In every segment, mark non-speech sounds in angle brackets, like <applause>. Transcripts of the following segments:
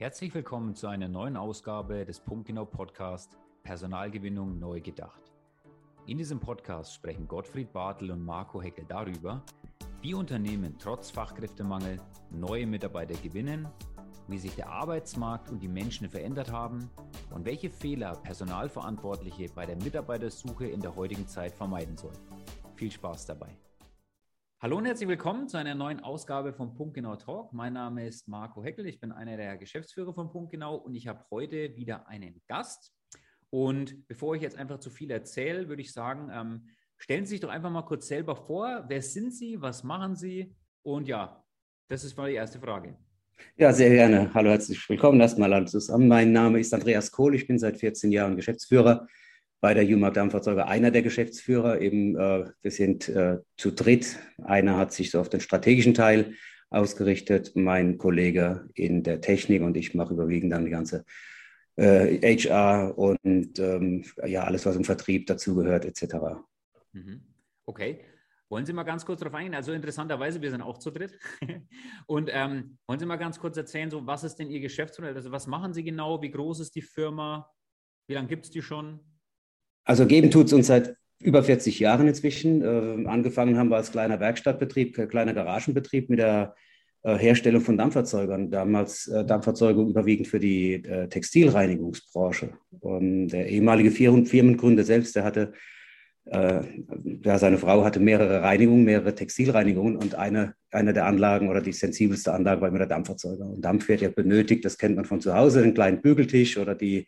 Herzlich willkommen zu einer neuen Ausgabe des Punktgenau Podcast Personalgewinnung neu gedacht. In diesem Podcast sprechen Gottfried Bartel und Marco Heckel darüber, wie Unternehmen trotz Fachkräftemangel neue Mitarbeiter gewinnen, wie sich der Arbeitsmarkt und die Menschen verändert haben und welche Fehler Personalverantwortliche bei der Mitarbeitersuche in der heutigen Zeit vermeiden sollen. Viel Spaß dabei. Hallo und herzlich willkommen zu einer neuen Ausgabe von Punktgenau Talk. Mein Name ist Marco Heckel, ich bin einer der Geschäftsführer von Punktgenau und ich habe heute wieder einen Gast. Und bevor ich jetzt einfach zu viel erzähle, würde ich sagen, ähm, stellen Sie sich doch einfach mal kurz selber vor. Wer sind Sie? Was machen Sie? Und ja, das ist mal die erste Frage. Ja, sehr gerne. Hallo, herzlich willkommen erstmal alle zusammen. Mein Name ist Andreas Kohl, ich bin seit 14 Jahren Geschäftsführer bei der Jumag Dampferzeuger einer der Geschäftsführer. Eben, äh, wir sind äh, zu dritt. Einer hat sich so auf den strategischen Teil ausgerichtet, mein Kollege in der Technik und ich mache überwiegend dann die ganze äh, HR und ähm, ja, alles, was im Vertrieb dazugehört, etc. Mhm. Okay. Wollen Sie mal ganz kurz darauf eingehen? Also interessanterweise, wir sind auch zu dritt. <laughs> Und ähm, wollen Sie mal ganz kurz erzählen, so was ist denn Ihr Geschäftsmodell? Also was machen Sie genau? Wie groß ist die Firma? Wie lange gibt es die schon? Also geben tut es uns seit über 40 Jahren inzwischen. Äh, angefangen haben wir als kleiner Werkstattbetrieb, äh, kleiner Garagenbetrieb mit der äh, Herstellung von Dampferzeugern. Damals äh, Dampferzeugung überwiegend für die äh, Textilreinigungsbranche. Und der ehemalige Firmengründer selbst, der hatte, äh, ja, seine Frau hatte mehrere Reinigungen, mehrere Textilreinigungen und eine, eine der Anlagen oder die sensibelste Anlage war immer der Dampferzeuger. Und Dampf wird ja benötigt, das kennt man von zu Hause, den kleinen Bügeltisch oder die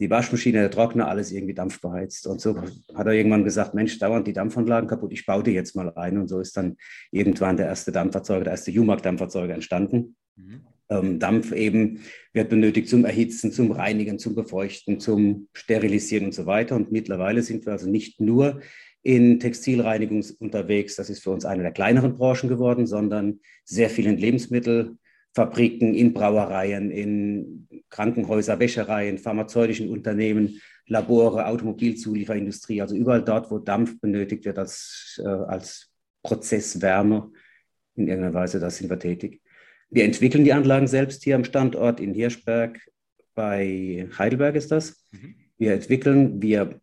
die Waschmaschine, der Trockner, alles irgendwie dampfbeheizt. Und so hat er irgendwann gesagt, Mensch, dauernd die Dampfanlagen kaputt, ich baue die jetzt mal ein. Und so ist dann irgendwann der erste Dampferzeuger, der erste Jumark-Dampferzeuger entstanden. Mhm. Ähm, Dampf eben wird benötigt zum Erhitzen, zum Reinigen, zum Befeuchten, zum Sterilisieren und so weiter. Und mittlerweile sind wir also nicht nur in Textilreinigung unterwegs, das ist für uns eine der kleineren Branchen geworden, sondern sehr viel in Lebensmittel, Fabriken, in Brauereien, in Krankenhäuser, Wäschereien, pharmazeutischen Unternehmen, Labore, Automobilzulieferindustrie, also überall dort, wo Dampf benötigt wird als, äh, als Prozesswärme in irgendeiner Weise, da sind wir tätig. Wir entwickeln die Anlagen selbst hier am Standort in Hirschberg, bei Heidelberg ist das. Mhm. Wir entwickeln, wir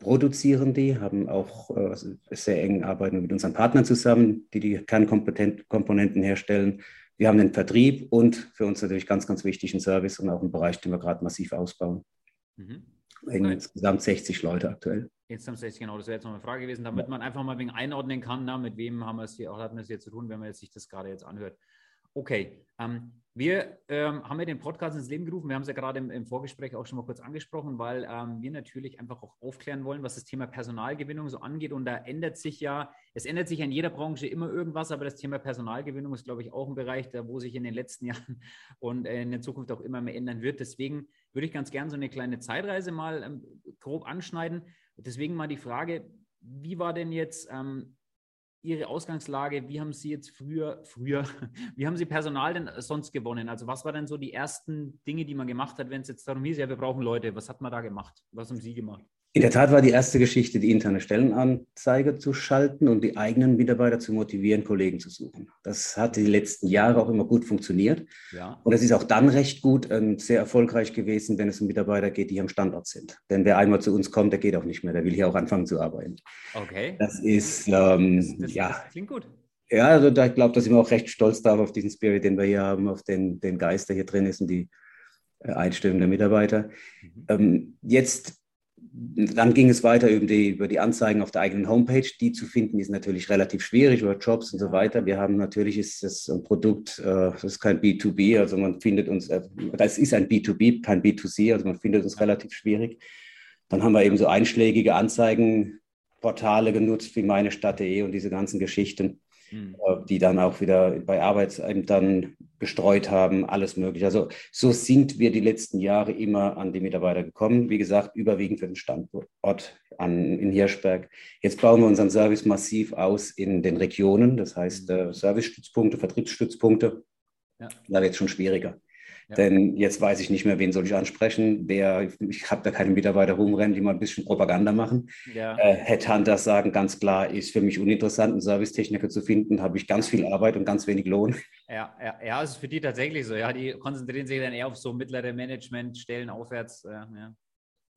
produzieren die, haben auch äh, sehr eng arbeiten mit unseren Partnern zusammen, die die Kernkomponenten herstellen wir haben den Vertrieb und für uns natürlich ganz, ganz wichtig einen Service und auch einen Bereich, den wir gerade massiv ausbauen. Mhm. Insgesamt 60 Leute aktuell. Insgesamt 60, genau, das wäre jetzt noch eine Frage gewesen, damit man einfach mal wegen einordnen kann, na, mit wem haben wir es hier, auch hat man es hier zu tun, wenn man jetzt sich das gerade jetzt anhört. Okay, ähm, wir ähm, haben ja den Podcast ins Leben gerufen. Wir haben es ja gerade im, im, Vorgespräch auch schon mal kurz angesprochen, weil ähm, wir natürlich einfach auch aufklären wollen, was das Thema Personalgewinnung so angeht. Und da ändert sich ja, es ändert sich in jeder Branche immer irgendwas, aber das Thema Personalgewinnung ist, glaube ich, auch ein Bereich, da wo sich in den letzten <laughs> Jahren und in der Zukunft auch immer mehr ändern wird. Deswegen würde ich ganz gerne so eine kleine Zeitreise mal ähm, grob anschneiden. Deswegen mal die Frage, wie war denn jetzt ähm, Ihre Ausgangslage? Wie haben Sie jetzt früher, früher, <laughs> wie haben Sie Personal denn sonst gewonnen? Also was waren denn so die ersten Dinge, die man gemacht hat, wenn es jetzt darum hieß, ja, wir brauchen Leute. Was hat man da gemacht? Was haben Sie gemacht? In der Tat war die erste Geschichte, die interne Stellenanzeige zu schalten und die eigenen Mitarbeiter zu motivieren, Kollegen zu suchen. Das hat die letzten Jahre auch immer gut funktioniert. Ja. Und es ist auch dann recht gut ähm, sehr erfolgreich gewesen, wenn es um Mitarbeiter geht, die hier am Standort sind. Denn wer einmal zu uns kommt, der geht auch nicht mehr. Der will hier auch anfangen zu arbeiten. Okay. Das ist, ähm, das, das, ja. Das klingt gut. Ja, also da, ich glaube, da sind wir auch recht stolz darauf, auf diesen Spirit, den wir hier haben, auf den, den Geist, der hier drin ist und die äh, Einstellung der Mitarbeiter. Mhm. Ähm, jetzt dann ging es weiter über die, über die Anzeigen auf der eigenen Homepage. Die zu finden ist natürlich relativ schwierig über Jobs und so weiter. Wir haben natürlich ist das ein Produkt, äh, das ist kein B2B, also man findet uns, äh, das ist ein B2B, kein B2C, also man findet uns relativ schwierig. Dann haben wir eben so einschlägige Anzeigenportale genutzt wie meine Stadt.de und diese ganzen Geschichten mhm. die dann auch wieder bei Arbeitsämtern gestreut haben, alles mögliche. Also so sind wir die letzten Jahre immer an die Mitarbeiter gekommen. Wie gesagt, überwiegend für den Standort an, in Hirschberg. Jetzt bauen wir unseren Service massiv aus in den Regionen, das heißt hm. äh, Servicestützpunkte, Vertriebsstützpunkte. Ja. Da wird es schon schwieriger. Ja. Denn jetzt weiß ich nicht mehr, wen soll ich ansprechen. Wer, ich habe da keine Mitarbeiter rumrennen, die mal ein bisschen Propaganda machen. Ja. Äh, Headhunters sagen ganz klar, ist für mich uninteressant, einen Servicetechniker zu finden, habe ich ganz viel Arbeit und ganz wenig Lohn. Ja, ja, ja, es ist für die tatsächlich so. Ja, die konzentrieren sich dann eher auf so mittlere Managementstellen aufwärts. Äh, ja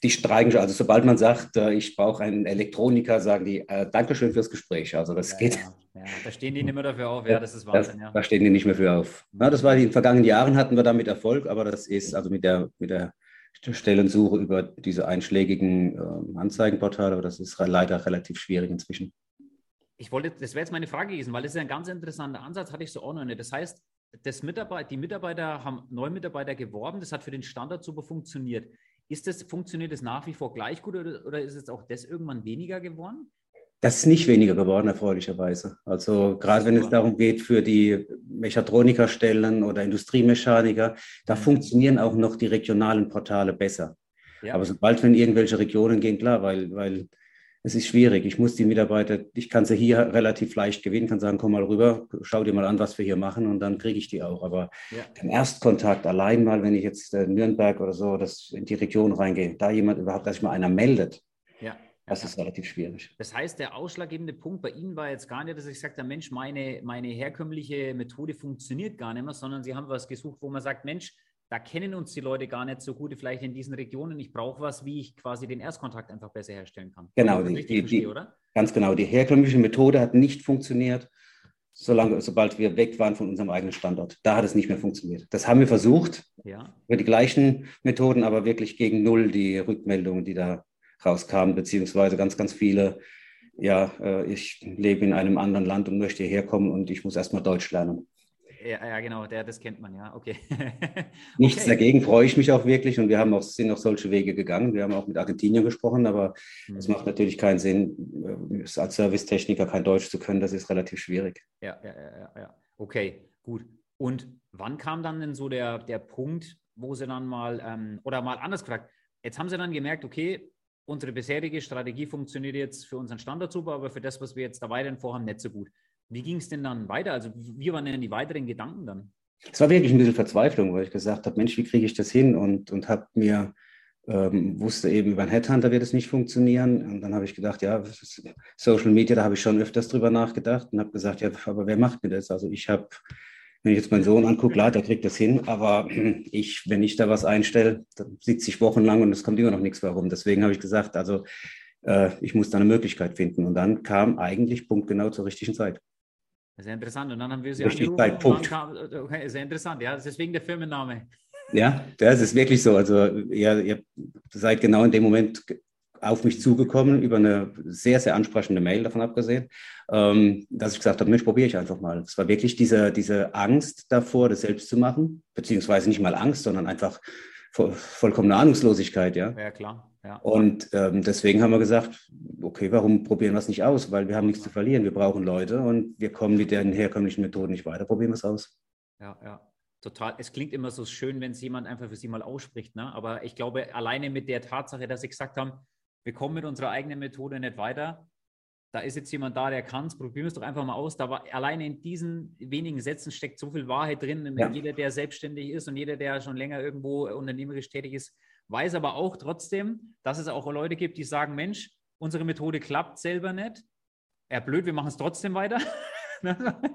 die streiken schon. Also sobald man sagt, äh, ich brauche einen Elektroniker, sagen die, äh, Dankeschön fürs Gespräch. Also das ja, geht. Ja. Ja. da stehen die nicht mehr dafür auf. Ja, das ist Wahnsinn. Das, da stehen die nicht mehr für auf. Ja, das war in den vergangenen Jahren hatten wir damit Erfolg, aber das ist also mit der, mit der Stellensuche über diese einschlägigen äh, Anzeigenportale, aber das ist leider relativ schwierig inzwischen. Ich wollte, das wäre jetzt meine Frage gewesen, weil das ist ein ganz interessanter Ansatz, hatte ich so auch noch nicht. Das heißt, das Mitarbeit die Mitarbeiter haben neue Mitarbeiter geworben, das hat für den Standard super funktioniert. Ist das, funktioniert das nach wie vor gleich gut oder, oder ist es auch das irgendwann weniger geworden? Das ist nicht weniger geworden, erfreulicherweise. Also gerade wenn es darum geht, für die Mechatronikerstellen oder Industriemechaniker, da mhm. funktionieren auch noch die regionalen Portale besser. Ja. Aber sobald wir in irgendwelche Regionen gehen, klar, weil, weil es ist schwierig. Ich muss die Mitarbeiter, ich kann sie hier relativ leicht gewinnen, kann sagen, komm mal rüber, schau dir mal an, was wir hier machen und dann kriege ich die auch. Aber ja. den Erstkontakt allein mal, wenn ich jetzt in Nürnberg oder so das in die Region reingehe, da jemand überhaupt, dass sich mal einer meldet, ja. Das ist relativ schwierig. Das heißt, der ausschlaggebende Punkt bei Ihnen war jetzt gar nicht, dass ich sagte, Mensch, meine, meine herkömmliche Methode funktioniert gar nicht mehr, sondern Sie haben was gesucht, wo man sagt, Mensch, da kennen uns die Leute gar nicht so gut, vielleicht in diesen Regionen. Ich brauche was, wie ich quasi den Erstkontakt einfach besser herstellen kann. Genau, die, die, die, ganz genau. Die herkömmliche Methode hat nicht funktioniert, solange, sobald wir weg waren von unserem eigenen Standort. Da hat es nicht mehr funktioniert. Das haben wir versucht, ja. über die gleichen Methoden, aber wirklich gegen null die Rückmeldungen, die da rauskamen, beziehungsweise ganz, ganz viele. Ja, äh, ich lebe in einem anderen Land und möchte hierher kommen und ich muss erstmal Deutsch lernen. Ja, ja, genau, der, das kennt man, ja, okay. <laughs> Nichts okay. dagegen, freue ich mich auch wirklich und wir haben auch, sind auch solche Wege gegangen. Wir haben auch mit Argentinien gesprochen, aber mhm. es macht natürlich keinen Sinn, äh, als Servicetechniker kein Deutsch zu können, das ist relativ schwierig. Ja, ja, ja, ja. Okay, gut. Und wann kam dann denn so der, der Punkt, wo Sie dann mal, ähm, oder mal anders gefragt, jetzt haben Sie dann gemerkt, okay, unsere bisherige Strategie funktioniert jetzt für unseren Standard super, aber für das, was wir jetzt da weiterhin vorhaben, nicht so gut. Wie ging es denn dann weiter? Also wie waren denn die weiteren Gedanken dann? Es war wirklich ein bisschen Verzweiflung, weil ich gesagt habe, Mensch, wie kriege ich das hin? Und, und habe mir, ähm, wusste eben, über einen Headhunter wird es nicht funktionieren. Und dann habe ich gedacht, ja, Social Media, da habe ich schon öfters drüber nachgedacht und habe gesagt, ja, aber wer macht mir das? Also ich habe, wenn ich jetzt meinen Sohn angucke, klar, der kriegt das hin, aber <clears throat> ich, wenn ich da was einstelle, dann sitze ich wochenlang und es kommt immer noch nichts warum. Deswegen habe ich gesagt, also äh, ich muss da eine Möglichkeit finden. Und dann kam eigentlich punktgenau zur richtigen Zeit. Sehr interessant. Und dann haben wir sie Richtig angerufen. Punkt. Kam, okay, sehr interessant. Ja, das ist wegen der Firmenname. Ja, das ist wirklich so. Also ihr, ihr seid genau in dem Moment auf mich zugekommen über eine sehr, sehr ansprechende Mail davon abgesehen, ähm, dass ich gesagt habe, Mensch, probiere ich einfach mal. Es war wirklich diese, diese Angst davor, das selbst zu machen, beziehungsweise nicht mal Angst, sondern einfach vollkommene Ahnungslosigkeit, ja. Ja, klar. Ja. Und ähm, deswegen haben wir gesagt, okay, warum probieren wir es nicht aus? Weil wir haben nichts zu verlieren. Wir brauchen Leute und wir kommen mit den herkömmlichen Methoden nicht weiter. Probieren wir es aus. Ja, ja. Total. Es klingt immer so schön, wenn es jemand einfach für Sie mal ausspricht. Ne? Aber ich glaube, alleine mit der Tatsache, dass Sie gesagt haben, wir kommen mit unserer eigenen Methode nicht weiter, da ist jetzt jemand da, der kann es, probieren wir es doch einfach mal aus. Da war, alleine in diesen wenigen Sätzen steckt so viel Wahrheit drin. Ja. Jeder, der selbstständig ist und jeder, der schon länger irgendwo unternehmerisch tätig ist, weiß aber auch trotzdem, dass es auch Leute gibt, die sagen, Mensch, unsere Methode klappt selber nicht. Ja, blöd, wir machen es trotzdem weiter. <laughs>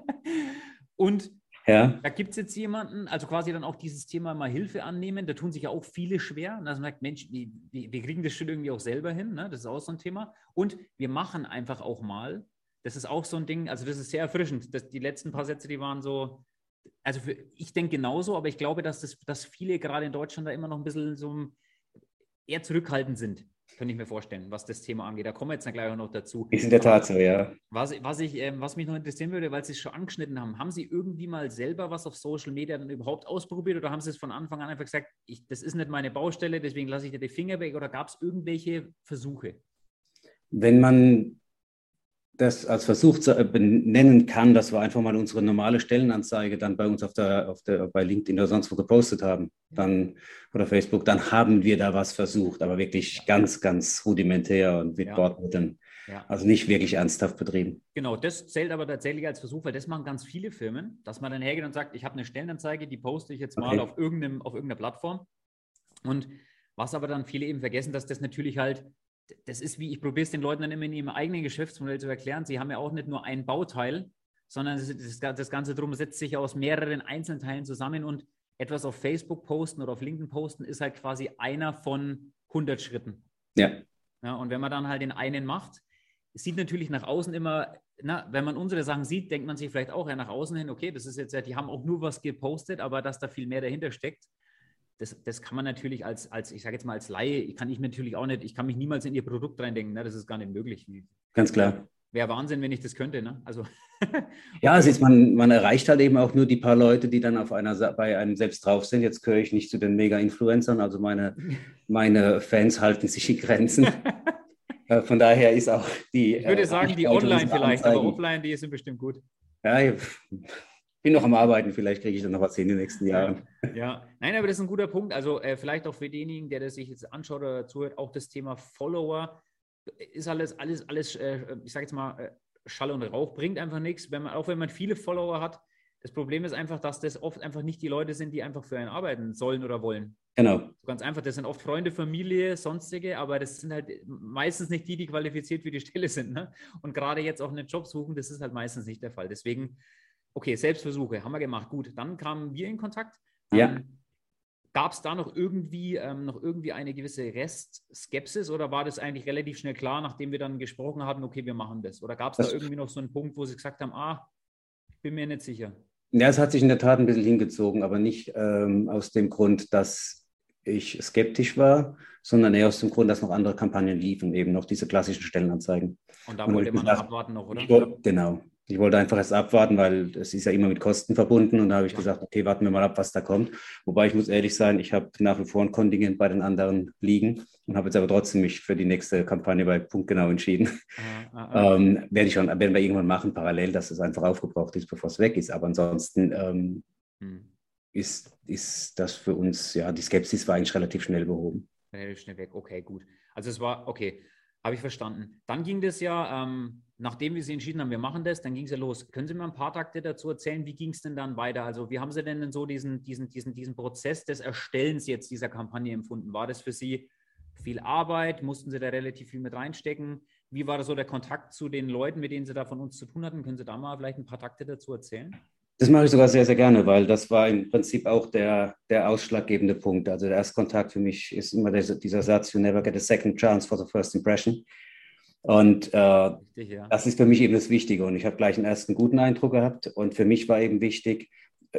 und ja. da gibt es jetzt jemanden, also quasi dann auch dieses Thema mal Hilfe annehmen, da tun sich ja auch viele schwer. Und also man sagt, Mensch, wir, wir kriegen das schon irgendwie auch selber hin, ne? das ist auch so ein Thema. Und wir machen einfach auch mal, das ist auch so ein Ding, also das ist sehr erfrischend. Das, die letzten paar Sätze, die waren so, also für, ich denke genauso, aber ich glaube, dass, das, dass viele gerade in Deutschland da immer noch ein bisschen so eher zurückhaltend sind, könnte ich mir vorstellen, was das Thema angeht. Da kommen wir jetzt gleich auch noch dazu. Ist in der Tat so, ja. Was, was, ich, äh, was mich noch interessieren würde, weil Sie es schon angeschnitten haben, haben Sie irgendwie mal selber was auf Social Media dann überhaupt ausprobiert oder haben Sie es von Anfang an einfach gesagt, ich, das ist nicht meine Baustelle, deswegen lasse ich dir die Finger weg oder gab es irgendwelche Versuche? Wenn man das als Versuch zu äh, benennen kann, dass wir einfach mal unsere normale Stellenanzeige dann bei uns auf der, auf der, bei LinkedIn oder sonst wo gepostet haben, dann oder Facebook, dann haben wir da was versucht, aber wirklich ganz, ganz rudimentär und mit ja. Bordmitteln. Ja. Also nicht wirklich ernsthaft betrieben. Genau, das zählt aber tatsächlich als Versuch, weil das machen ganz viele Firmen, dass man dann hergeht und sagt, ich habe eine Stellenanzeige, die poste ich jetzt mal auf, irgendeinem, auf irgendeiner Plattform. Und was aber dann viele eben vergessen, dass das natürlich halt, das ist wie, ich probiere es den Leuten dann immer in ihrem eigenen Geschäftsmodell zu erklären. Sie haben ja auch nicht nur ein Bauteil, sondern das, das, Ganze drum setzt sich aus mehreren Einzelteilen zusammen und etwas auf Facebook posten oder auf LinkedIn posten ist halt quasi einer von 100 Schritten. Ja. ja und wenn man dann halt den einen macht, sieht natürlich nach außen immer, na, wenn man unsere Sachen sieht, denkt man sich vielleicht auch ja nach außen hin, okay, das ist jetzt ja, die haben auch nur was gepostet, aber dass da viel mehr dahinter steckt, das, das kann man natürlich als, als ich sage jetzt mal als Laie, kann ich natürlich auch nicht, ich kann mich niemals in ihr Produkt reindenken, ne? das ist gar nicht möglich. Ganz klar. Wäre Wahnsinn, wenn ich das könnte. Ne? Also, <laughs> ja, es ist, man, man erreicht halt eben auch nur die paar Leute, die dann auf einer, bei einem selbst drauf sind. Jetzt gehöre ich nicht zu den Mega-Influencern, also meine, meine Fans halten sich in Grenzen. <laughs> Äh, von daher ist auch die. Ich würde äh, sagen, die online vielleicht, aber offline, die sind bestimmt gut. Ja, ich bin noch am Arbeiten, vielleicht kriege ich dann noch was hin in den nächsten Jahren. Ja, nein, aber das ist ein guter Punkt. Also äh, vielleicht auch für denjenigen, der das sich jetzt anschaut oder zuhört, auch das Thema Follower ist alles, alles, alles, äh, ich sage jetzt mal, äh, Schall und Rauch bringt einfach nichts. Wenn man, auch wenn man viele Follower hat, das Problem ist einfach, dass das oft einfach nicht die Leute sind, die einfach für einen arbeiten sollen oder wollen. Genau. So ganz einfach, das sind oft Freunde, Familie, sonstige, aber das sind halt meistens nicht die, die qualifiziert für die Stelle sind. Ne? Und gerade jetzt auch einen Job suchen, das ist halt meistens nicht der Fall. Deswegen, okay, Selbstversuche haben wir gemacht. Gut, dann kamen wir in Kontakt. Ja. Ähm, Gab es da noch irgendwie, ähm, noch irgendwie eine gewisse Restskepsis oder war das eigentlich relativ schnell klar, nachdem wir dann gesprochen hatten, okay, wir machen das? Oder gab es da irgendwie noch so einen Punkt, wo Sie gesagt haben, ah, ich bin mir nicht sicher? Ja, es hat sich in der Tat ein bisschen hingezogen, aber nicht ähm, aus dem Grund, dass ich skeptisch war, sondern eher aus dem Grund, dass noch andere Kampagnen liefen, eben noch diese klassischen Stellenanzeigen. Und da wollte man abwarten noch, oder? Wollte, genau. Ich wollte einfach erst abwarten, weil es ist ja immer mit Kosten verbunden. Und da habe ich gesagt, okay, warten wir mal ab, was da kommt. Wobei ich muss ehrlich sein, ich habe nach wie vor ein Kontingent bei den anderen liegen und habe jetzt aber trotzdem mich für die nächste Kampagne bei Punktgenau entschieden. Ah, ah, ah. Ähm, werde ich schon, werden wir irgendwann machen, parallel, dass es einfach aufgebraucht ist, bevor es weg ist. Aber ansonsten ähm, hm. ist, ist das für uns, ja, die Skepsis war eigentlich relativ schnell behoben. Relativ schnell weg, okay, gut. Also es war, okay, habe ich verstanden. Dann ging das ja, ähm, nachdem wir sie entschieden haben, wir machen das, dann ging es ja los. Können Sie mir ein paar Takte dazu erzählen, wie ging es denn dann weiter? Also wie haben Sie denn so diesen, diesen, diesen, diesen Prozess des Erstellens jetzt dieser Kampagne empfunden? War das für Sie viel Arbeit? Mussten Sie da relativ viel mit reinstecken? Wie war da so der Kontakt zu den Leuten, mit denen Sie da von uns zu tun hatten? Können Sie da mal vielleicht ein paar Takte dazu erzählen? Das mache ich sogar sehr, sehr gerne, weil das war im Prinzip auch der, der ausschlaggebende Punkt. Also der Erstkontakt für mich ist immer dieser Satz, you never get a second chance for the first impression. Und äh, Richtig, ja. das ist für mich eben das Wichtige. Und ich habe gleich einen ersten guten Eindruck gehabt. Und für mich war eben wichtig,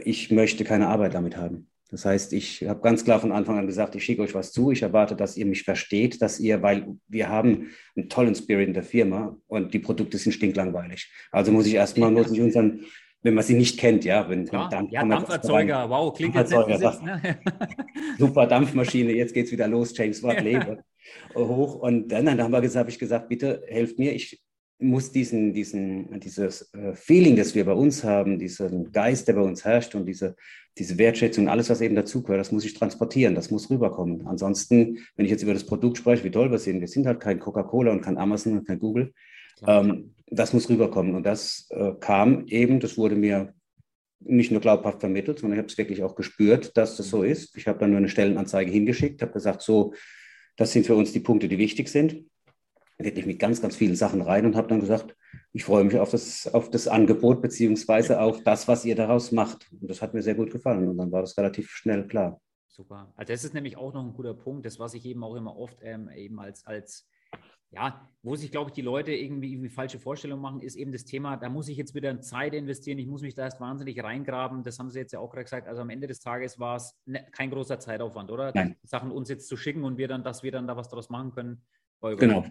ich möchte keine Arbeit damit haben. Das heißt, ich habe ganz klar von Anfang an gesagt, ich schicke euch was zu. Ich erwarte, dass ihr mich versteht, dass ihr, weil wir haben einen tollen Spirit in der Firma und die Produkte sind stinklangweilig. Also muss ich erstmal, muss ich unseren wenn man sie nicht kennt, ja. Wenn, Klar. Dampf, ja, Dampferzeuger, wow, klingt Dampferzeuger, jetzt ne? Super Dampfmaschine, jetzt geht's wieder los, James Watt lebe hoch. Und dann, dann haben wir gesagt, habe ich gesagt, bitte helft mir, ich muss diesen, diesen, dieses äh, Feeling, das wir bei uns haben, diesen Geist, der bei uns herrscht und diese, diese Wertschätzung, alles, was eben dazugehört, das muss ich transportieren, das muss rüberkommen. Ansonsten, wenn ich jetzt über das Produkt spreche, wie toll wir sind, wir sind halt kein Coca-Cola und kein Amazon und kein Google. Ähm, das muss rüberkommen. Und das äh, kam eben, das wurde mir nicht nur glaubhaft vermittelt, sondern ich habe es wirklich auch gespürt, dass das so ist. Ich habe dann nur eine Stellenanzeige hingeschickt, habe gesagt, so, das sind für uns die Punkte, die wichtig sind. Wirklich mit ganz, ganz vielen Sachen rein und habe dann gesagt, ich freue mich auf das, auf das Angebot beziehungsweise auf das, was ihr daraus macht. Und das hat mir sehr gut gefallen und dann war das relativ schnell klar. Super. Also das ist nämlich auch noch ein guter Punkt, das was ich eben auch immer oft ähm, eben als, als ja, wo sich, glaube ich, die Leute irgendwie, irgendwie falsche Vorstellungen machen, ist eben das Thema, da muss ich jetzt wieder Zeit investieren, ich muss mich da erst wahnsinnig reingraben. Das haben Sie jetzt ja auch gerade gesagt. Also am Ende des Tages war es ne, kein großer Zeitaufwand, oder? Nein. Sachen uns jetzt zu schicken und wir dann, dass wir dann da was daraus machen können. Genau.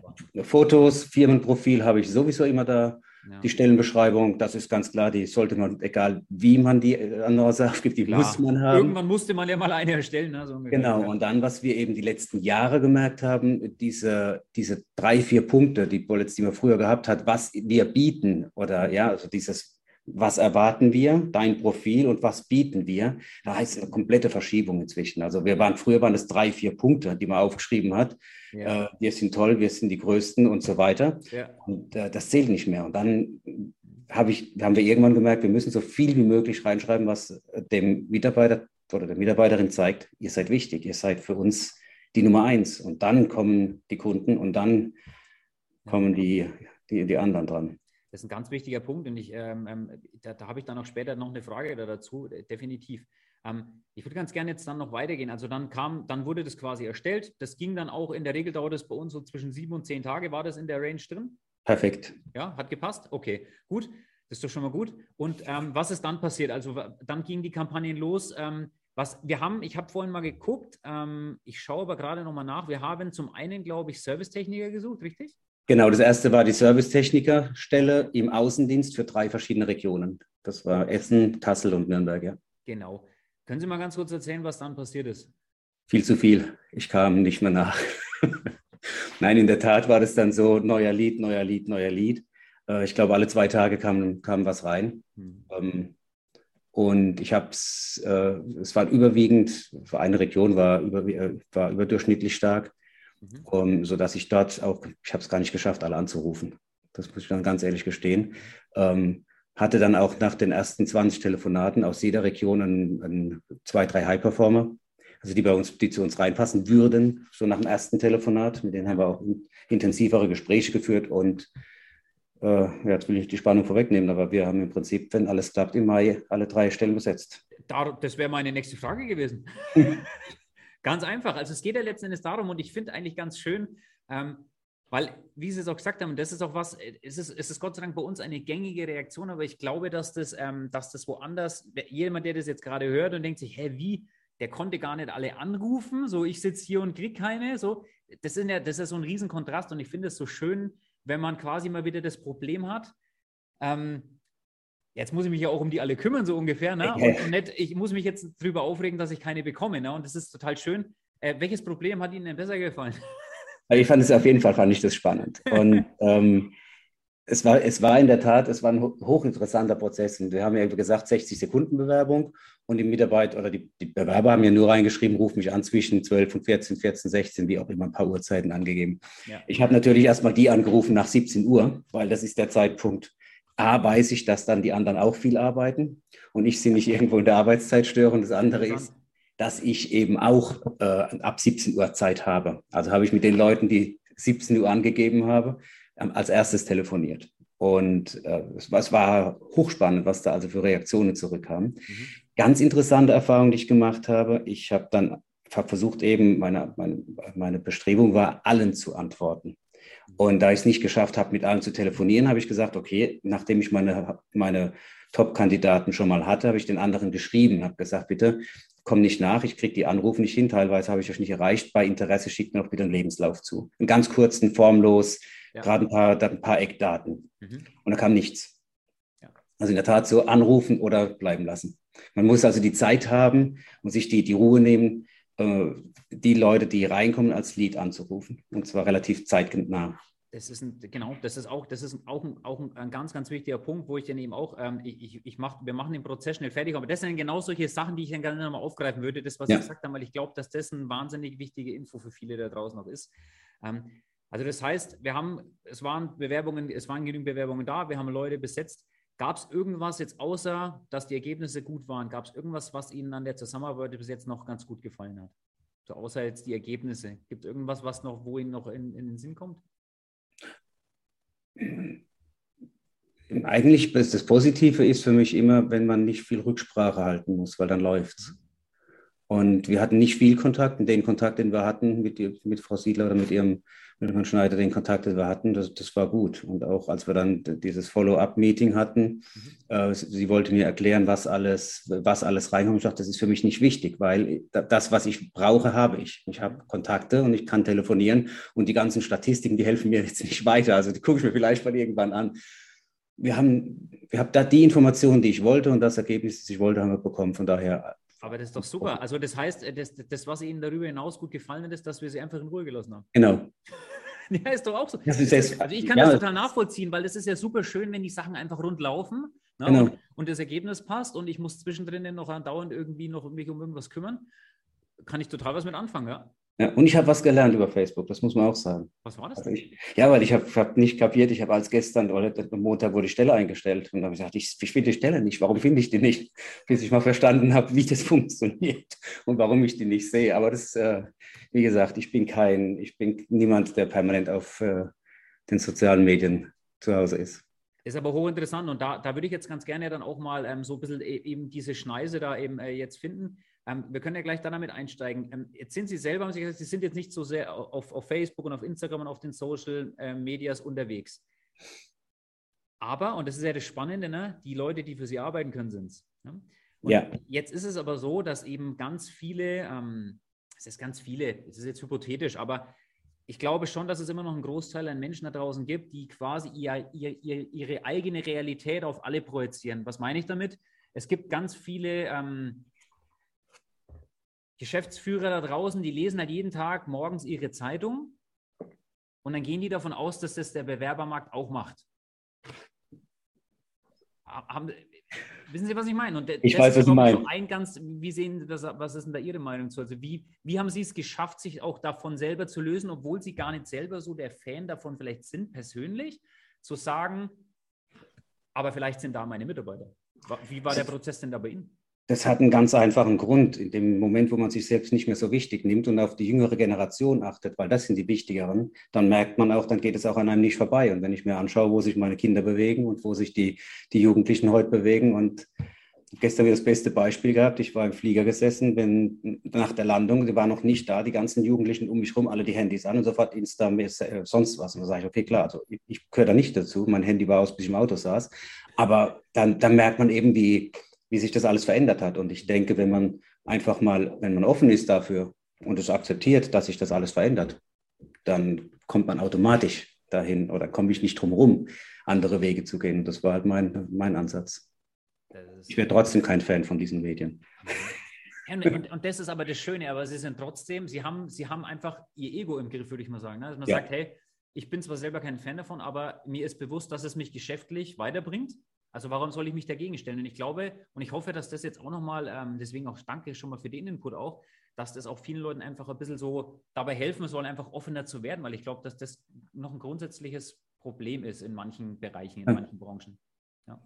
Fotos, Firmenprofil habe ich sowieso immer da. Ja. Die Stellenbeschreibung, das ist ganz klar, die sollte man, egal wie man die Annonce aufgibt, die klar. muss man haben. Irgendwann musste man ja mal eine erstellen. Ne? So genau, und dann, was wir eben die letzten Jahre gemerkt haben, diese, diese drei, vier Punkte, die Bullets, die man früher gehabt hat, was wir bieten oder ja, also dieses was erwarten wir, dein Profil und was bieten wir. Da heißt es eine komplette Verschiebung inzwischen. Also wir waren, früher waren es drei, vier Punkte, die man aufgeschrieben hat. Ja. Äh, wir sind toll, wir sind die Größten und so weiter. Ja. Und äh, das zählt nicht mehr. Und dann hab ich, haben wir irgendwann gemerkt, wir müssen so viel wie möglich reinschreiben, was dem Mitarbeiter oder der Mitarbeiterin zeigt, ihr seid wichtig, ihr seid für uns die Nummer eins. Und dann kommen die Kunden und dann kommen die, die, die anderen dran. Das ist ein ganz wichtiger Punkt und ich, ähm, ähm da, da habe ich dann auch später noch eine Frage dazu, definitiv. Ähm, ich würde ganz gerne jetzt dann noch weitergehen. Also dann kam, dann wurde das quasi erstellt. Das ging dann auch, in der Regel dauert es bei uns so zwischen sieben und zehn Tage. War das in der Range drin? Perfekt. Ja, hat gepasst? Okay, gut. Das ist doch schon mal gut. Und ähm, was ist dann passiert? Also dann gingen die Kampagnen los. Ähm, was wir haben, ich habe vorhin mal geguckt, ähm, ich schaue aber gerade nochmal nach. Wir haben zum einen, glaube ich, Servicetechniker gesucht, richtig? Genau, das erste war die Servicetechnikerstelle im Außendienst für drei verschiedene Regionen. Das war Essen, Kassel und Nürnberg, ja. Genau. Können Sie mal ganz kurz erzählen, was dann passiert ist? Viel zu viel. Ich kam nicht mehr nach. <laughs> Nein, in der Tat war das dann so, neuer Lied, neuer Lied, neuer Lied. Äh, ich glaube, alle zwei Tage kam, kam was rein. Mhm. Und ich habe es, äh, es war überwiegend, für eine Region war, über, äh, war überdurchschnittlich stark, mhm. um, sodass ich dort auch, ich habe es gar nicht geschafft, alle anzurufen. Das muss ich dann ganz ehrlich gestehen. Ähm, hatte dann auch nach den ersten 20 Telefonaten aus jeder Region ein, ein, zwei, drei High-Performer, also die bei uns, die zu uns reinpassen würden, so nach dem ersten Telefonat. Mit denen haben wir auch intensivere Gespräche geführt und äh, jetzt will ich die Spannung vorwegnehmen, aber wir haben im Prinzip, wenn alles klappt, im Mai alle drei Stellen besetzt. das wäre meine nächste Frage gewesen. <laughs> ganz einfach. Also es geht ja letzten Endes darum und ich finde eigentlich ganz schön, ähm, weil, wie Sie es auch gesagt haben, das ist auch was, es ist, es ist Gott sei Dank bei uns eine gängige Reaktion, aber ich glaube, dass das, ähm, dass das woanders, jemand, der das jetzt gerade hört und denkt sich, hä, wie, der konnte gar nicht alle anrufen, so ich sitze hier und kriege keine, so, das ist ja, das ist so ein Riesenkontrast und ich finde es so schön, wenn man quasi mal wieder das Problem hat, ähm, jetzt muss ich mich ja auch um die alle kümmern, so ungefähr, ne? Und, und nicht, ich muss mich jetzt darüber aufregen, dass ich keine bekomme, ne? Und das ist total schön. Äh, welches Problem hat Ihnen denn besser gefallen? <laughs> Ich fand es auf jeden Fall fand ich das spannend. Und <laughs> ähm, es war, es war in der Tat, es war ein hochinteressanter Prozess. Und wir haben ja gesagt, 60 Sekunden Bewerbung und die Mitarbeiter oder die, die, Bewerber haben ja nur reingeschrieben, ruf mich an zwischen 12 und 14, 14, 16, wie auch immer, ein paar Uhrzeiten angegeben. Ja. Ich habe natürlich erstmal die angerufen nach 17 Uhr, weil das ist der Zeitpunkt. A, weiß ich, dass dann die anderen auch viel arbeiten und ich sie nicht irgendwo in der Arbeitszeit störe. Und das andere ist, dass ich eben auch äh, ab 17 Uhr Zeit habe. Also habe ich mit den Leuten, die 17 Uhr angegeben habe, ähm, als erstes telefoniert. Und äh, es, es, war hochspannend, was da also für Reaktionen zurückkamen. Mhm. Ganz interessante Erfahrung, die ich gemacht habe. Ich habe dann hab versucht, eben, meine, meine, meine Bestrebung war, allen zu antworten. Und da ich es nicht geschafft habe, mit allen zu telefonieren, habe ich gesagt, okay, nachdem ich meine, meine Top-Kandidaten schon mal hatte, habe ich den anderen geschrieben, habe gesagt, bitte komm nicht nach, ich kriege die Anrufe nicht hin, teilweise habe ich euch nicht erreicht. Bei Interesse schickt mir auch bitte einen Lebenslauf zu. Einen ganz kurzen, formlos, ja. gerade ein paar, ein paar Eckdaten. Mhm. Und da kam nichts. Ja. Also in der Tat so anrufen oder bleiben lassen. Man muss also die Zeit haben und sich die, die Ruhe nehmen, die Leute, die reinkommen, als Lead anzurufen. Und zwar relativ zeitnah. Das ist ein, genau, das ist auch, das ist auch, ein, auch ein, ein ganz, ganz wichtiger Punkt, wo ich dann eben auch, ähm, ich, ich mach, wir machen den Prozess schnell fertig, aber das sind genau solche Sachen, die ich dann gerne nochmal aufgreifen würde, das, was ja. ich gesagt habe, weil ich glaube, dass das eine wahnsinnig wichtige Info für viele da draußen noch ist. Ähm, also das heißt, wir haben, es waren Bewerbungen, es waren genügend Bewerbungen da, wir haben Leute besetzt. Gab es irgendwas jetzt außer, dass die Ergebnisse gut waren, gab es irgendwas, was Ihnen an der Zusammenarbeit bis jetzt noch ganz gut gefallen hat? So außer jetzt die Ergebnisse. Gibt es irgendwas, was noch, wo Ihnen noch in, in den Sinn kommt? Eigentlich das Positive ist für mich immer, wenn man nicht viel Rücksprache halten muss, weil dann läuft es. Und wir hatten nicht viel Kontakt. Und den Kontakt, den wir hatten mit, mit Frau Siedler oder mit ihrem mit Herrn Schneider, den Kontakt, den wir hatten, das, das war gut. Und auch als wir dann dieses Follow-up-Meeting hatten, mhm. äh, sie wollte mir erklären, was alles, was alles reinkommt. Ich dachte, das ist für mich nicht wichtig, weil das, was ich brauche, habe ich. Ich habe Kontakte und ich kann telefonieren. Und die ganzen Statistiken, die helfen mir jetzt nicht weiter. Also die gucke ich mir vielleicht mal irgendwann an. Wir haben, wir haben da die Informationen, die ich wollte und das Ergebnis, das ich wollte, haben wir bekommen. Von daher aber das ist doch super. Also das heißt, äh, das, das, was Ihnen darüber hinaus gut gefallen hat, ist, dass wir Sie einfach in Ruhe gelassen haben. Genau. <laughs> ja, ist doch auch so. also ich kann ja. das total nachvollziehen, weil es ist ja super schön, wenn die Sachen einfach rund laufen. Ne? Genau. Und, und, das Ergebnis passt und ich muss zwischendrin noch andauernd irgendwie noch mich um irgendwas kümmern, kann ich total was mit anfangen, ja. Ja, und ich habe was gelernt über Facebook, das muss man auch sagen. Was war das? Also ich, ja, weil ich habe hab nicht kapiert, ich habe als gestern oder am Montag wurde die Stelle eingestellt und habe gesagt, ich, ich finde die Stelle nicht, warum finde ich die nicht? Bis ich mal verstanden habe, wie das <laughs> funktioniert und warum ich die nicht sehe. Aber das, äh, wie gesagt, ich bin kein, ich bin niemand, der permanent auf äh, den sozialen Medien zu Hause ist. Ist aber hochinteressant und da, da würde ich jetzt ganz gerne dann auch mal ähm, so ein bisschen e, eben diese Schneise da eben äh, jetzt finden. Ähm, wir können ja gleich dann damit einsteigen. Ähm, jetzt sind Sie selber, haben Sie gesagt, Sie sind jetzt nicht so sehr auf, auf Facebook und auf Instagram und auf den Social äh, Medias unterwegs. Aber, und das ist ja das Spannende, ne? die Leute, die für Sie arbeiten können, sind es. Ne? ja. Jetzt ist es aber so, dass eben ganz viele, ähm, es ist ganz viele, es ist jetzt hypothetisch, aber ich glaube schon, dass es immer noch einen Großteil an Menschen da draußen gibt, die quasi ihr, ihr, ihr, ihre eigene Realität auf alle projizieren. Was meine ich damit? Es gibt ganz viele ähm, Geschäftsführer da draußen, die lesen halt jeden Tag morgens ihre Zeitung und dann gehen die davon aus, dass das der Bewerbermarkt auch macht. Haben, Wissen Sie, was ich meine? Und ich weiß, was Sie meinen. So ein ganz, wie sehen Sie das, was ist denn da Ihre Meinung zu? Also wie, wie haben Sie es geschafft, sich auch davon selber zu lösen, obwohl Sie gar nicht selber so der Fan davon vielleicht sind, persönlich, zu sagen, aber vielleicht sind da meine Mitarbeiter. Wie war der Prozess denn da bei Ihnen? Das hat einen ganz einfachen Grund. In dem Moment, wo man sich selbst nicht mehr so wichtig nimmt und auf die jüngere Generation achtet, weil das sind die wichtigeren, dann merkt man auch, dann geht es auch an einem nicht vorbei. Und wenn ich mir anschaue, wo sich meine Kinder bewegen und wo sich die, die Jugendlichen heute bewegen und gestern wieder das beste Beispiel gehabt. Ich war im Flieger gesessen, wenn nach der Landung, die waren noch nicht da, die ganzen Jugendlichen um mich herum, alle die Handys an und sofort Insta, äh, sonst was. Und da sage ich, okay, klar, also ich, ich gehöre da nicht dazu. Mein Handy war aus, bis ich im Auto saß. Aber dann, dann merkt man eben, wie, wie sich das alles verändert hat. Und ich denke, wenn man einfach mal, wenn man offen ist dafür und es akzeptiert, dass sich das alles verändert, dann kommt man automatisch dahin oder komme ich nicht drum herum, andere Wege zu gehen. Und das war halt mein, mein Ansatz. Ich wäre trotzdem kein Fan von diesen Medien. <laughs> Und, und, und, das ist aber das Schöne, aber sie sind trotzdem, sie haben, sie haben einfach ihr Ego im Griff, würde ich mal sagen. Ne? Also man ja. sagt, hey, ich bin zwar selber kein Fan davon, aber mir ist bewusst, dass es mich geschäftlich weiterbringt. Also warum soll ich mich dagegen stellen? Und ich glaube und ich hoffe, dass das jetzt auch nochmal, ähm, deswegen auch danke schon mal für den Input auch, dass das auch vielen Leuten einfach ein bisschen so dabei helfen soll, einfach offener zu werden, weil ich glaube, dass das noch ein grundsätzliches Problem ist in manchen Bereichen, in ja. manchen Branchen. Ja.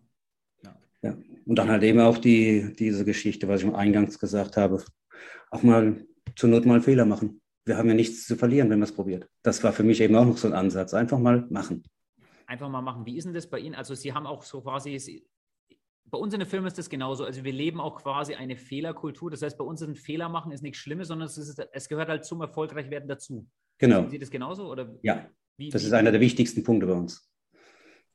ja. Ja. Und dann halt eben auch die, diese Geschichte, was ich eingangs gesagt habe, auch mal zur Not mal Fehler machen. Wir haben ja nichts zu verlieren, wenn man es probiert. Das war für mich eben auch noch so ein Ansatz. Einfach mal machen einfach mal machen. Wie ist denn das bei Ihnen? Also Sie haben auch so quasi, bei uns in der Firma ist das genauso. Also wir leben auch quasi eine Fehlerkultur. Das heißt, bei uns ist ein Fehler machen ist nichts Schlimmes, sondern es, ist, es gehört halt zum Erfolgreichwerden dazu. Genau. Sehen Sie das genauso? Oder ja, wie, das wie, ist einer der wichtigsten Punkte bei uns.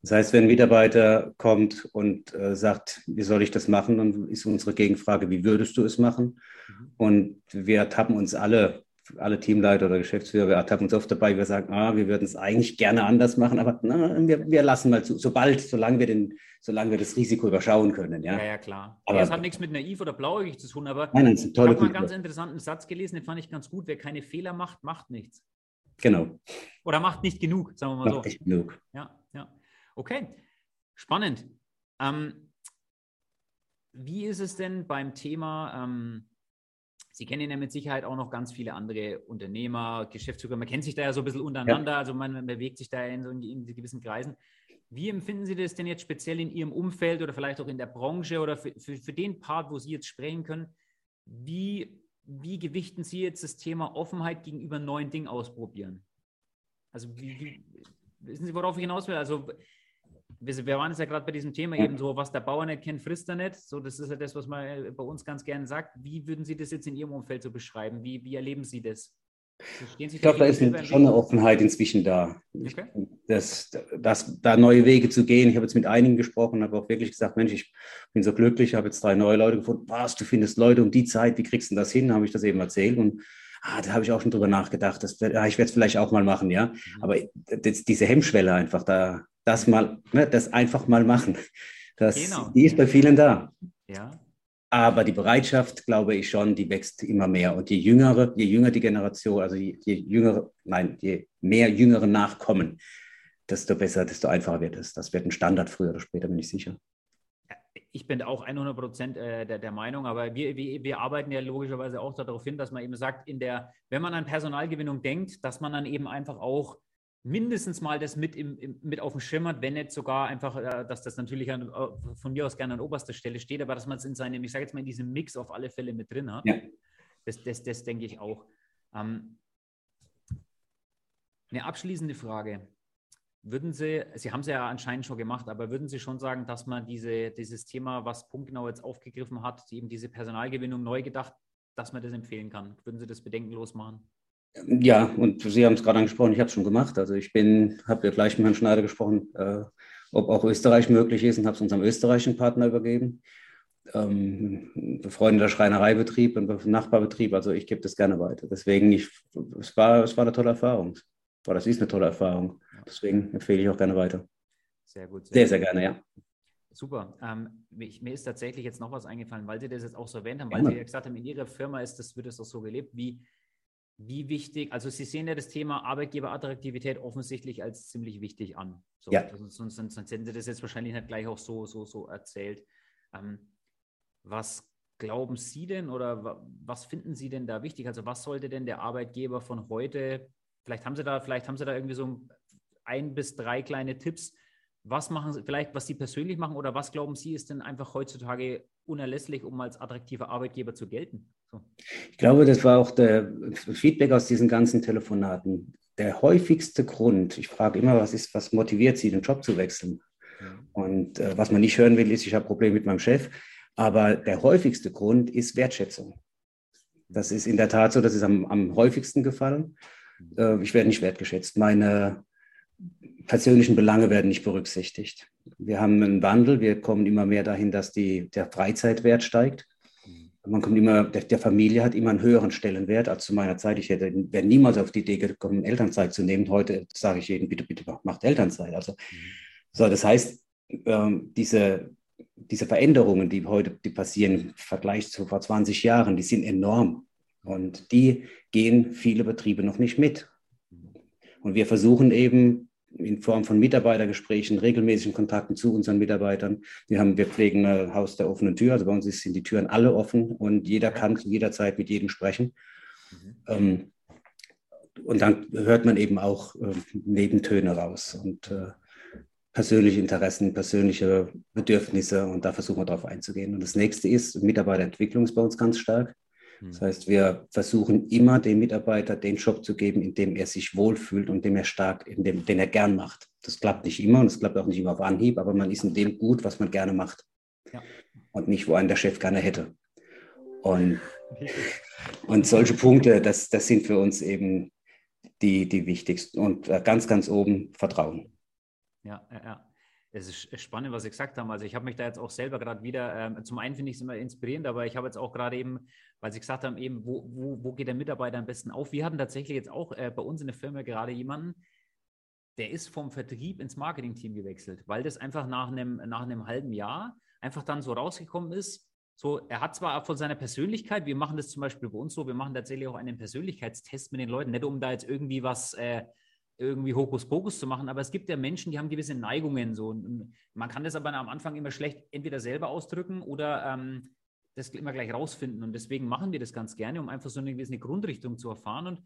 Das heißt, wenn ein Mitarbeiter kommt und äh, sagt, wie soll ich das machen, dann ist unsere Gegenfrage, wie würdest du es machen? Mhm. Und wir tappen uns alle alle Teamleiter oder Geschäftsführer, wir ertappen uns oft dabei, wir sagen, ah, wir würden es eigentlich gerne anders machen, aber na, wir, wir lassen mal zu, sobald, solange wir, den, solange wir das Risiko überschauen können. Ja, ja, ja klar. Aber das hat nichts mit naiv oder blauäugig zu tun, aber nein, nein, ich habe mal einen ganz interessanten Satz gelesen, den fand ich ganz gut. Wer keine Fehler macht, macht nichts. Genau. Oder macht nicht genug, sagen wir mal macht so. Nicht genug. Ja, ja. Okay, spannend. Ähm, wie ist es denn beim Thema ähm, Sie kennen ja mit Sicherheit auch noch ganz viele andere Unternehmer, Geschäftsführer. Man kennt sich da ja so ein bisschen untereinander, ja. also man, man, bewegt sich da in so in, gewissen Kreisen. Wie empfinden Sie das denn jetzt speziell in Ihrem Umfeld oder vielleicht auch in der Branche oder für, für, für den Part, wo Sie jetzt sprechen können? Wie, wie gewichten Sie jetzt das Thema Offenheit gegenüber neuen Dingen ausprobieren? Also, wie, wie, wissen Sie, worauf ich hinaus will? Also, wir, wir waren jetzt ja gerade bei diesem Thema eben so, was der Bauer nicht kennt, frisst er nicht. So, das ist ja das, was man äh, bei uns ganz gerne sagt. Wie würden Sie das jetzt in Ihrem Umfeld so beschreiben? Wie, wie erleben Sie das? ich glaube, da ist schon eine Offenheit inzwischen da. Okay. Das, das, da neue Wege zu gehen. Ich habe jetzt mit einigen gesprochen, habe auch wirklich gesagt, Mensch, ich bin so glücklich, habe jetzt drei neue Leute gefunden. Was, du findest Leute um die Zeit, wie kriegst du das hin? Habe ich das eben erzählt und ah, da habe ich auch schon drüber nachgedacht. Das, ja, ich werde es vielleicht auch mal machen, ja. Mhm. Aber das, diese Hemmschwelle einfach, da, das mal, ne, das einfach mal machen. Das, genau. Die ist bei vielen da. Ja. Aber die Bereitschaft, glaube ich schon, die wächst immer mehr. Und je jüngere, je jünger die Generation, also je, je jüngere, nein, je mehr Jüngere nachkommen, desto besser, desto einfacher wird es. Das wird ein Standard früher oder später, bin ich sicher. ich bin auch 100 Prozent äh, der, der, Meinung, aber wir, wir, wir, arbeiten ja logischerweise auch darauf hin, dass man eben sagt, in der, wenn man an Personalgewinnung denkt, dass man dann eben einfach auch mindestens mal das mit, im, im, mit auf dem Schirm hat, wenn nicht sogar einfach, äh, dass das natürlich an, äh, von mir aus gerne an oberster Stelle steht, aber dass man es in seinem, ich sage jetzt mal, in diesem Mix auf alle Fälle mit drin hat. Ja. Das, das, das denke ich auch. Ähm, eine abschließende Frage. Würden Sie, Sie haben es ja anscheinend schon gemacht, aber würden Sie schon sagen, dass man diese, dieses Thema, was Punktgenau jetzt aufgegriffen hat, eben diese Personalgewinnung neu gedacht, dass man das empfehlen kann? Würden Sie das bedenkenlos machen? Ja, und Sie haben es gerade angesprochen, ich habe es schon gemacht. Also ich bin, habe ja gleich mit Herrn Schneider gesprochen, äh, ob auch Österreich möglich ist und habe es unserem österreichischen Partner übergeben. Ähm, befreundeter Schreinereibetrieb und Nachbarbetrieb, also ich gebe das gerne weiter. Deswegen, ich, es, war, es war eine tolle Erfahrung. Oder es ist eine tolle Erfahrung. Deswegen empfehle ich auch gerne weiter. Sehr gut. Sehr, sehr, sehr gerne, ja. Super. Ähm, mich, mir ist tatsächlich jetzt noch was eingefallen, weil Sie das jetzt auch so erwähnt haben, weil ja. Sie ja gesagt haben, in Ihrer Firma ist das, wird das auch so gelebt. Wie, wie wichtig, also Sie sehen ja das Thema Arbeitgeberattraktivität offensichtlich als ziemlich wichtig an. So, ja. Sonst, sonst, sonst, hätten Sie das jetzt wahrscheinlich nicht gleich auch so, so, so erzählt. Ähm, was glauben Sie denn oder was finden Sie denn da wichtig? Also was sollte denn der Arbeitgeber von heute, vielleicht haben Sie da, vielleicht haben Sie da irgendwie so ein bis drei kleine Tipps, was machen Sie, vielleicht was Sie persönlich machen oder was glauben Sie ist denn einfach heutzutage unerlässlich, um als attraktiver Arbeitgeber zu gelten? So. Ich glaube, das war auch der Feedback aus diesen ganzen Telefonaten. Der häufigste Grund, ich frage immer, was ist, was motiviert Sie, den Job zu wechseln? Mhm. Und äh, was man nicht hören will, ist, ich habe Probleme mit meinem Chef. Aber der häufigste Grund ist Wertschätzung. Das ist in der Tat so, das ist am, am häufigsten gefallen. Äh, ich werde nicht wertgeschätzt. Meine persönlichen Belange werden nicht berücksichtigt. Wir haben einen Wandel, wir kommen immer mehr dahin, dass die, der Freizeitwert steigt. Man kommt immer, der, der, Familie hat immer einen höheren Stellenwert als zu meiner Zeit. Ich hätte, wäre niemals auf die Idee gekommen, Elternzeit zu nehmen. Heute sage ich jedem, bitte, bitte macht Elternzeit. Also, so, das heißt, ähm, diese, diese Veränderungen, die heute die passieren im Vergleich zu vor 20 Jahren, die sind enorm. Und die gehen viele Betriebe noch nicht mit. Und wir versuchen eben in Form von Mitarbeitergesprächen, regelmäßigen Kontakten zu unseren Mitarbeitern. Wir, haben, wir pflegen ein Haus der offenen Tür, also bei uns sind die Türen alle offen und jeder kann zu jeder Zeit mit jedem sprechen. Mhm. Ähm, und dann hört man eben auch äh, Nebentöne raus und äh, persönliche Interessen, persönliche Bedürfnisse und da versuchen wir darauf einzugehen. Und das nächste ist, Mitarbeiterentwicklung ist bei uns ganz stark. Das hm. heißt, wir versuchen immer dem Mitarbeiter den Job zu geben, in dem er sich wohlfühlt und dem er stark, in dem, den er gern macht. Das klappt nicht immer und es klappt auch nicht immer auf Anhieb, aber man ist in dem gut, was man gerne macht. Ja. Und nicht, wo einen der Chef gerne hätte. Und, <laughs> und solche Punkte, das, das sind für uns eben die, die wichtigsten. Und äh, ganz, ganz oben Vertrauen. Ja, ja, ja es ist spannend, was Sie gesagt haben. Also ich habe mich da jetzt auch selber gerade wieder, ähm, zum einen finde ich es immer inspirierend, aber ich habe jetzt auch gerade eben, weil Sie gesagt haben, eben, wo, wo, wo geht der Mitarbeiter am besten auf? Wir hatten tatsächlich jetzt auch äh, bei uns in der Firma gerade jemanden, der ist vom Vertrieb ins Marketing-Team gewechselt, weil das einfach nach einem, nach einem halben Jahr einfach dann so rausgekommen ist. So, er hat zwar von seiner Persönlichkeit, wir machen das zum Beispiel bei uns so, wir machen tatsächlich auch einen Persönlichkeitstest mit den Leuten, nicht um da jetzt irgendwie was äh, irgendwie Hokuspokus zu machen, aber es gibt ja Menschen, die haben gewisse Neigungen so. Und man kann das aber am Anfang immer schlecht entweder selber ausdrücken oder ähm, das immer gleich rausfinden. Und deswegen machen wir das ganz gerne, um einfach so eine gewisse Grundrichtung zu erfahren. Und,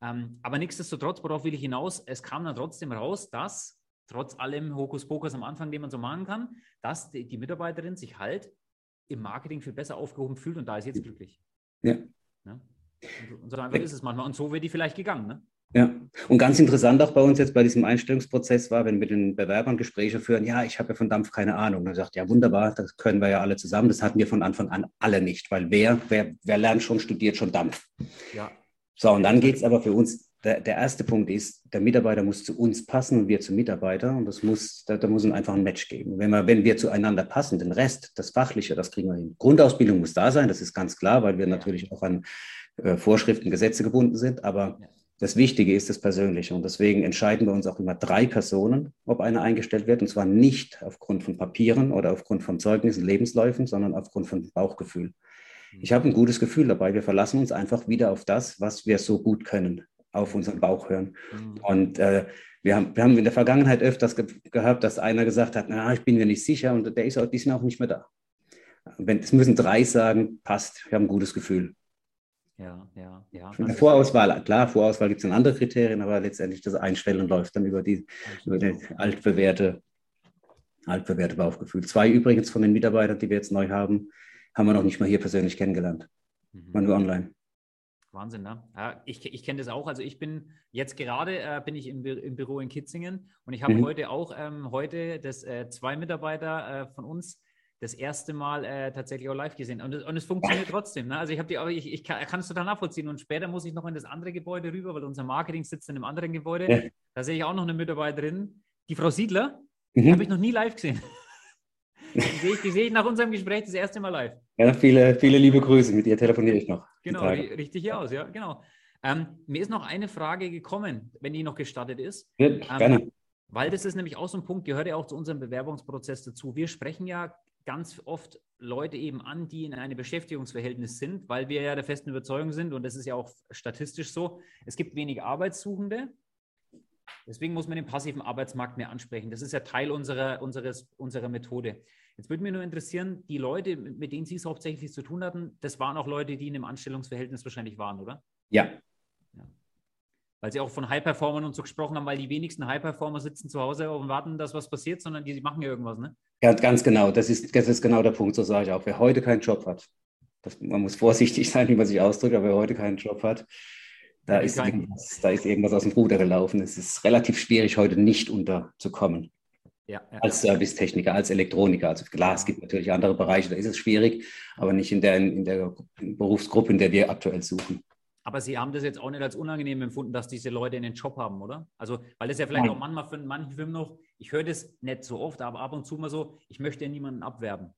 ähm, aber nichtsdestotrotz, worauf will ich hinaus? Es kam dann trotzdem raus, dass trotz allem Hokuspokus am Anfang, den man so machen kann, dass die, die Mitarbeiterin sich halt im Marketing viel besser aufgehoben fühlt und da ist jetzt glücklich. Ja. ja? Und, und so einfach ist es manchmal. Und so wäre die vielleicht gegangen. Ne? Ja, und ganz interessant auch bei uns jetzt bei diesem Einstellungsprozess war, wenn wir mit den Bewerbern Gespräche führen, ja, ich habe ja von Dampf keine Ahnung. Dann sagt, ja, wunderbar, das können wir ja alle zusammen. Das hatten wir von Anfang an alle nicht, weil wer, wer, wer lernt schon, studiert schon Dampf. Ja. So, und dann geht es aber für uns, der, der erste Punkt ist, der Mitarbeiter muss zu uns passen und wir zum Mitarbeiter. Und das muss, da, da muss es einfach ein Match geben. Wenn wir, wenn wir zueinander passen, den Rest, das Fachliche, das kriegen wir hin. Grundausbildung muss da sein, das ist ganz klar, weil wir natürlich auch an äh, Vorschriften, Gesetze gebunden sind. Aber ja das Wichtige ist das Persönliche. Und deswegen entscheiden wir uns auch immer drei Personen, ob einer eingestellt wird. Und zwar nicht aufgrund von Papieren oder aufgrund von Zeugnissen, Lebensläufen, sondern aufgrund von Bauchgefühl. Ich habe ein gutes Gefühl dabei. Wir verlassen uns einfach wieder auf das, was wir so gut können. auf unseren Bauch hören. Mhm. Und äh, wir, haben, wir haben in der Vergangenheit öfters ge gehabt, dass einer gesagt hat, na, ich bin mir nicht sicher und der ist auch, die sind auch nicht mehr da. Wenn, es müssen drei sagen, passt, wir haben ein gutes Gefühl. Ja, ja, ja. In der Vorauswahl, klar, Vorauswahl gibt es dann andere Kriterien, aber letztendlich das Einstellen läuft dann über die, über die altbewährte, altbewährte Bauchgefühl. Zwei übrigens von den Mitarbeitern, die wir jetzt neu haben, haben wir noch nicht mal hier persönlich kennengelernt. Mhm. Mal nur online. Wahnsinn, ne? Ja, ich ich kenne das auch. Also ich bin jetzt gerade äh, bin ich im, im, Büro in Kitzingen und ich habe mhm. heute auch ähm, heute das äh, zwei Mitarbeiter äh, von uns das erste Mal äh, tatsächlich auch live gesehen. Und, und es funktioniert trotzdem. Ne? Also ich habe die, ich, ich kann, es total nachvollziehen. Und später muss ich noch in das andere Gebäude rüber, weil unser Marketing sitzt in einem anderen Gebäude. Ja. Da sehe ich auch noch eine Mitarbeiterin, die Frau Siedler. Mhm. Die habe ich noch nie live gesehen. <laughs> Die sehe, ich, die sehe ich nach unserem Gespräch das erste Mal live. Ja, viele, viele liebe Grüße. Mit ihr telefoniere ich noch. Genau, richtig hier aus, ja, genau. Ähm, mir ist noch eine Frage gekommen, wenn die noch gestattet ist. Ja, ähm, gerne. Weil das ist nämlich auch so ein Punkt, gehört ja auch zu unserem Bewerbungsprozess dazu. Wir sprechen ja ganz oft Leute eben an, die in einem Beschäftigungsverhältnis sind, weil wir ja der festen Überzeugung sind, und das ist ja auch statistisch so, es gibt wenig Arbeitssuchende Deswegen muss man den passiven Arbeitsmarkt mehr ansprechen. Das ist ja Teil unserer, unseres, unserer Methode. Jetzt würde mich nur interessieren, die Leute, mit denen Sie es hauptsächlich zu tun hatten, das waren auch Leute, die in einem Anstellungsverhältnis wahrscheinlich waren, oder? Ja. ja. Weil Sie auch von High-Performern und so gesprochen haben, weil die wenigsten High-Performer sitzen zu Hause und warten, dass was passiert, sondern die, die machen ja irgendwas, ne? Ganz, ganz genau. Das ist, das ist genau der Punkt, so sage ich auch. Wer heute keinen Job hat, das, man muss vorsichtig <laughs> sein, wie man sich ausdrückt, aber wer heute keinen Job hat, da ist, irgendwas, da ist irgendwas aus dem Ruder gelaufen. Es ist relativ schwierig, heute nicht unterzukommen. Ja, ja. Als Servicetechniker, als Elektroniker. Also klar, es gibt natürlich andere Bereiche, da ist es schwierig, aber nicht in der, in der Berufsgruppe, in der wir aktuell suchen. Aber Sie haben das jetzt auch nicht als unangenehm empfunden, dass diese Leute einen Job haben, oder? Also, weil das ja vielleicht Nein. auch manchmal für manche Firmen noch, ich höre das nicht so oft, aber ab und zu mal so, ich möchte niemanden abwerben.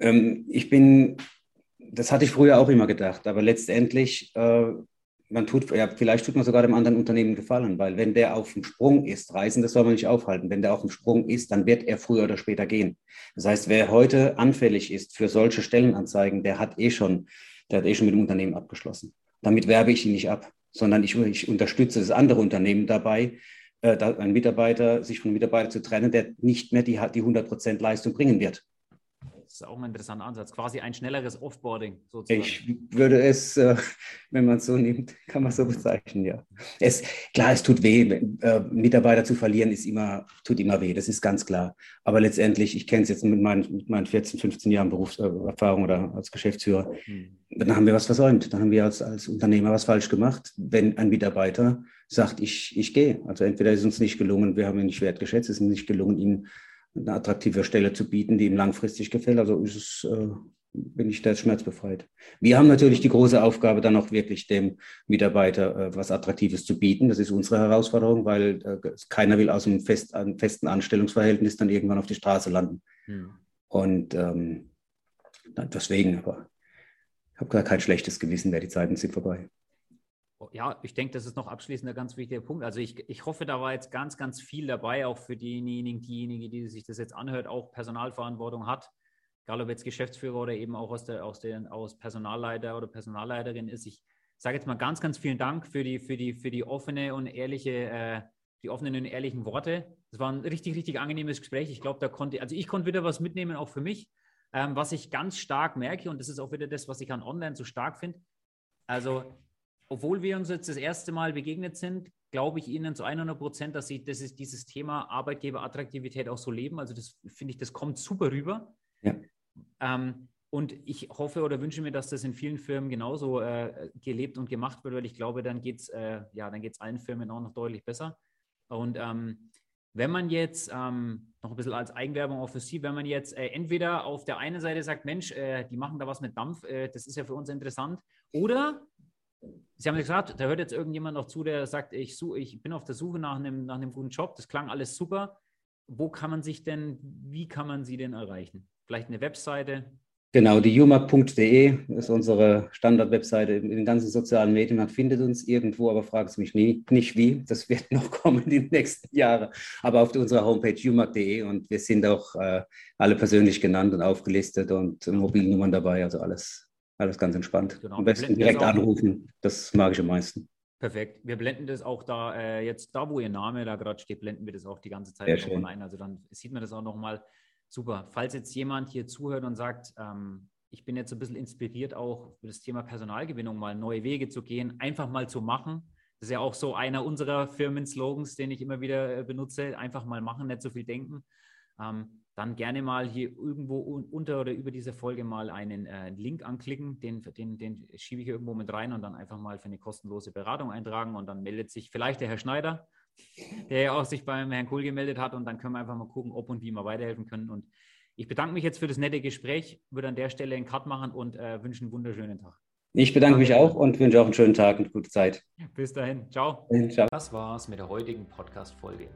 Ähm, ich bin das hatte ich früher auch immer gedacht, aber letztendlich, äh, man tut, ja, vielleicht tut man sogar dem anderen Unternehmen gefallen, weil wenn der auf dem Sprung ist, Reisen, das soll man nicht aufhalten. Wenn der auf dem Sprung ist, dann wird er früher oder später gehen. Das heißt, wer heute anfällig ist für solche Stellenanzeigen, der hat eh schon, der hat eh schon mit dem Unternehmen abgeschlossen. Damit werbe ich ihn nicht ab, sondern ich, ich unterstütze das andere Unternehmen dabei, äh, einen Mitarbeiter, sich von einem Mitarbeiter zu trennen, der nicht mehr die, die 100% Leistung bringen wird. Das ist auch ein interessanter Ansatz. Quasi ein schnelleres Offboarding sozusagen. Ich würde es, äh, wenn man es so nimmt, <laughs> kann man es so bezeichnen, ja. Es, klar, es tut weh. Äh, Mitarbeiter zu verlieren ist immer, tut immer weh, das ist ganz klar. Aber letztendlich, ich kenne es jetzt mit meinen, mit meinen 14, 15 Jahren Berufserfahrung oder als Geschäftsführer, hm. dann haben wir was versäumt. Dann haben wir als, als Unternehmer was falsch gemacht, wenn ein Mitarbeiter sagt, ich, ich gehe. Also entweder ist es uns nicht gelungen, wir haben ihn nicht wertgeschätzt, es ist nicht gelungen, ihn eine attraktive Stelle zu bieten, die ihm langfristig gefällt. Also ist es, äh, bin ich da schmerzbefreit. Wir haben natürlich die große Aufgabe, dann auch wirklich dem Mitarbeiter äh, was Attraktives zu bieten. Das ist unsere Herausforderung, weil äh, keiner will aus einem fest, einem festen Anstellungsverhältnis dann irgendwann auf die Straße landen. Hm. Und ähm, deswegen, aber ich habe gar kein schlechtes Gewissen mehr, die Zeiten sind vorbei. Ja, ich denke, das ist noch abschließend ein ganz wichtiger Punkt. Also ich, ich hoffe, da war jetzt ganz, ganz viel dabei, auch für diejenigen, diejenigen, die sich das jetzt anhört, auch Personalverantwortung hat, egal ob jetzt Geschäftsführer oder eben auch aus, der, aus, der, aus Personalleiter oder Personalleiterin ist. Ich sage jetzt mal ganz, ganz vielen Dank für die, für die, für die offene und ehrliche, äh, die offenen und ehrlichen Worte. Das war ein richtig, richtig angenehmes Gespräch. Ich glaube, da konnte, also ich konnte wieder was mitnehmen, auch für mich. Ähm, was ich ganz stark merke, und das ist auch wieder das, was ich an Online so stark finde. Also obwohl wir uns jetzt das erste Mal begegnet sind, glaube ich Ihnen zu 100 Prozent, dass Sie das ist, dieses Thema Arbeitgeberattraktivität auch so leben. Also das finde ich, das kommt super rüber. Ja. Ähm, und ich hoffe oder wünsche mir, dass das in vielen Firmen genauso äh, gelebt und gemacht wird, weil ich glaube, dann geht es äh, ja, allen Firmen auch noch deutlich besser. Und ähm, wenn man jetzt ähm, noch ein bisschen als Eigenwerbung auch für Sie, wenn man jetzt äh, entweder auf der einen Seite sagt, Mensch, äh, die machen da was mit Dampf, äh, das ist ja für uns interessant, oder Sie haben gesagt, da hört jetzt irgendjemand noch zu, der sagt, ich, such, ich bin auf der Suche nach einem, nach einem guten Job. Das klang alles super. Wo kann man sich denn, wie kann man Sie denn erreichen? Vielleicht eine Webseite? Genau, die jumag.de ist unsere Standard-Webseite in den ganzen sozialen Medien. Man findet uns irgendwo, aber fragt es mich nie, nicht wie. Das wird <laughs> noch kommen in den nächsten Jahren. Aber auf unserer Homepage jumag.de und wir sind auch äh, alle persönlich genannt und aufgelistet und Mobilnummern dabei, also alles alles ganz entspannt. Genau. Am besten direkt anrufen. Das mag ich am meisten. Perfekt. Wir blenden das auch da, äh, jetzt da, wo Ihr Name da gerade steht, blenden wir das auch die ganze Zeit nochmal ein. Also dann sieht man das auch nochmal. Super. Falls jetzt jemand hier zuhört und sagt, ähm, ich bin jetzt ein bisschen inspiriert, auch für das Thema Personalgewinnung mal neue Wege zu gehen, einfach mal zu machen. Das ist ja auch so einer unserer Firmen-Slogans, den ich immer wieder äh, benutze. Einfach mal machen, nicht so viel denken. Ähm, dann gerne mal hier irgendwo unter oder über diese Folge mal einen äh, Link anklicken. Den, den, den schiebe ich irgendwo mit rein und dann einfach mal für eine kostenlose Beratung eintragen. Und dann meldet sich vielleicht der Herr Schneider, der ja auch sich beim Herrn Kohl gemeldet hat. Und dann können wir einfach mal gucken, ob und wie wir weiterhelfen können. Und ich bedanke mich jetzt für das nette Gespräch, würde an der Stelle einen Cut machen und äh, wünsche einen wunderschönen Tag. Ich bedanke mich auch und wünsche auch einen schönen Tag und gute Zeit. Bis dahin. Ciao. Ciao. Das war's mit der heutigen Podcast-Folge.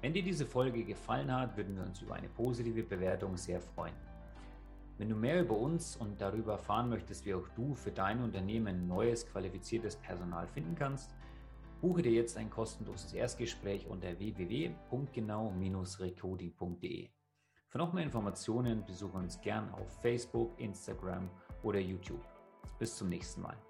Wenn dir diese Folge gefallen hat, würden wir uns über eine positive Bewertung sehr freuen. Wenn du mehr über uns und darüber erfahren möchtest, wie auch du für dein Unternehmen neues qualifiziertes Personal finden kannst, buche dir jetzt ein kostenloses Erstgespräch unter www.genau-recoding.de. Für noch mehr Informationen besuche uns gern auf Facebook, Instagram oder YouTube. Bis zum nächsten Mal.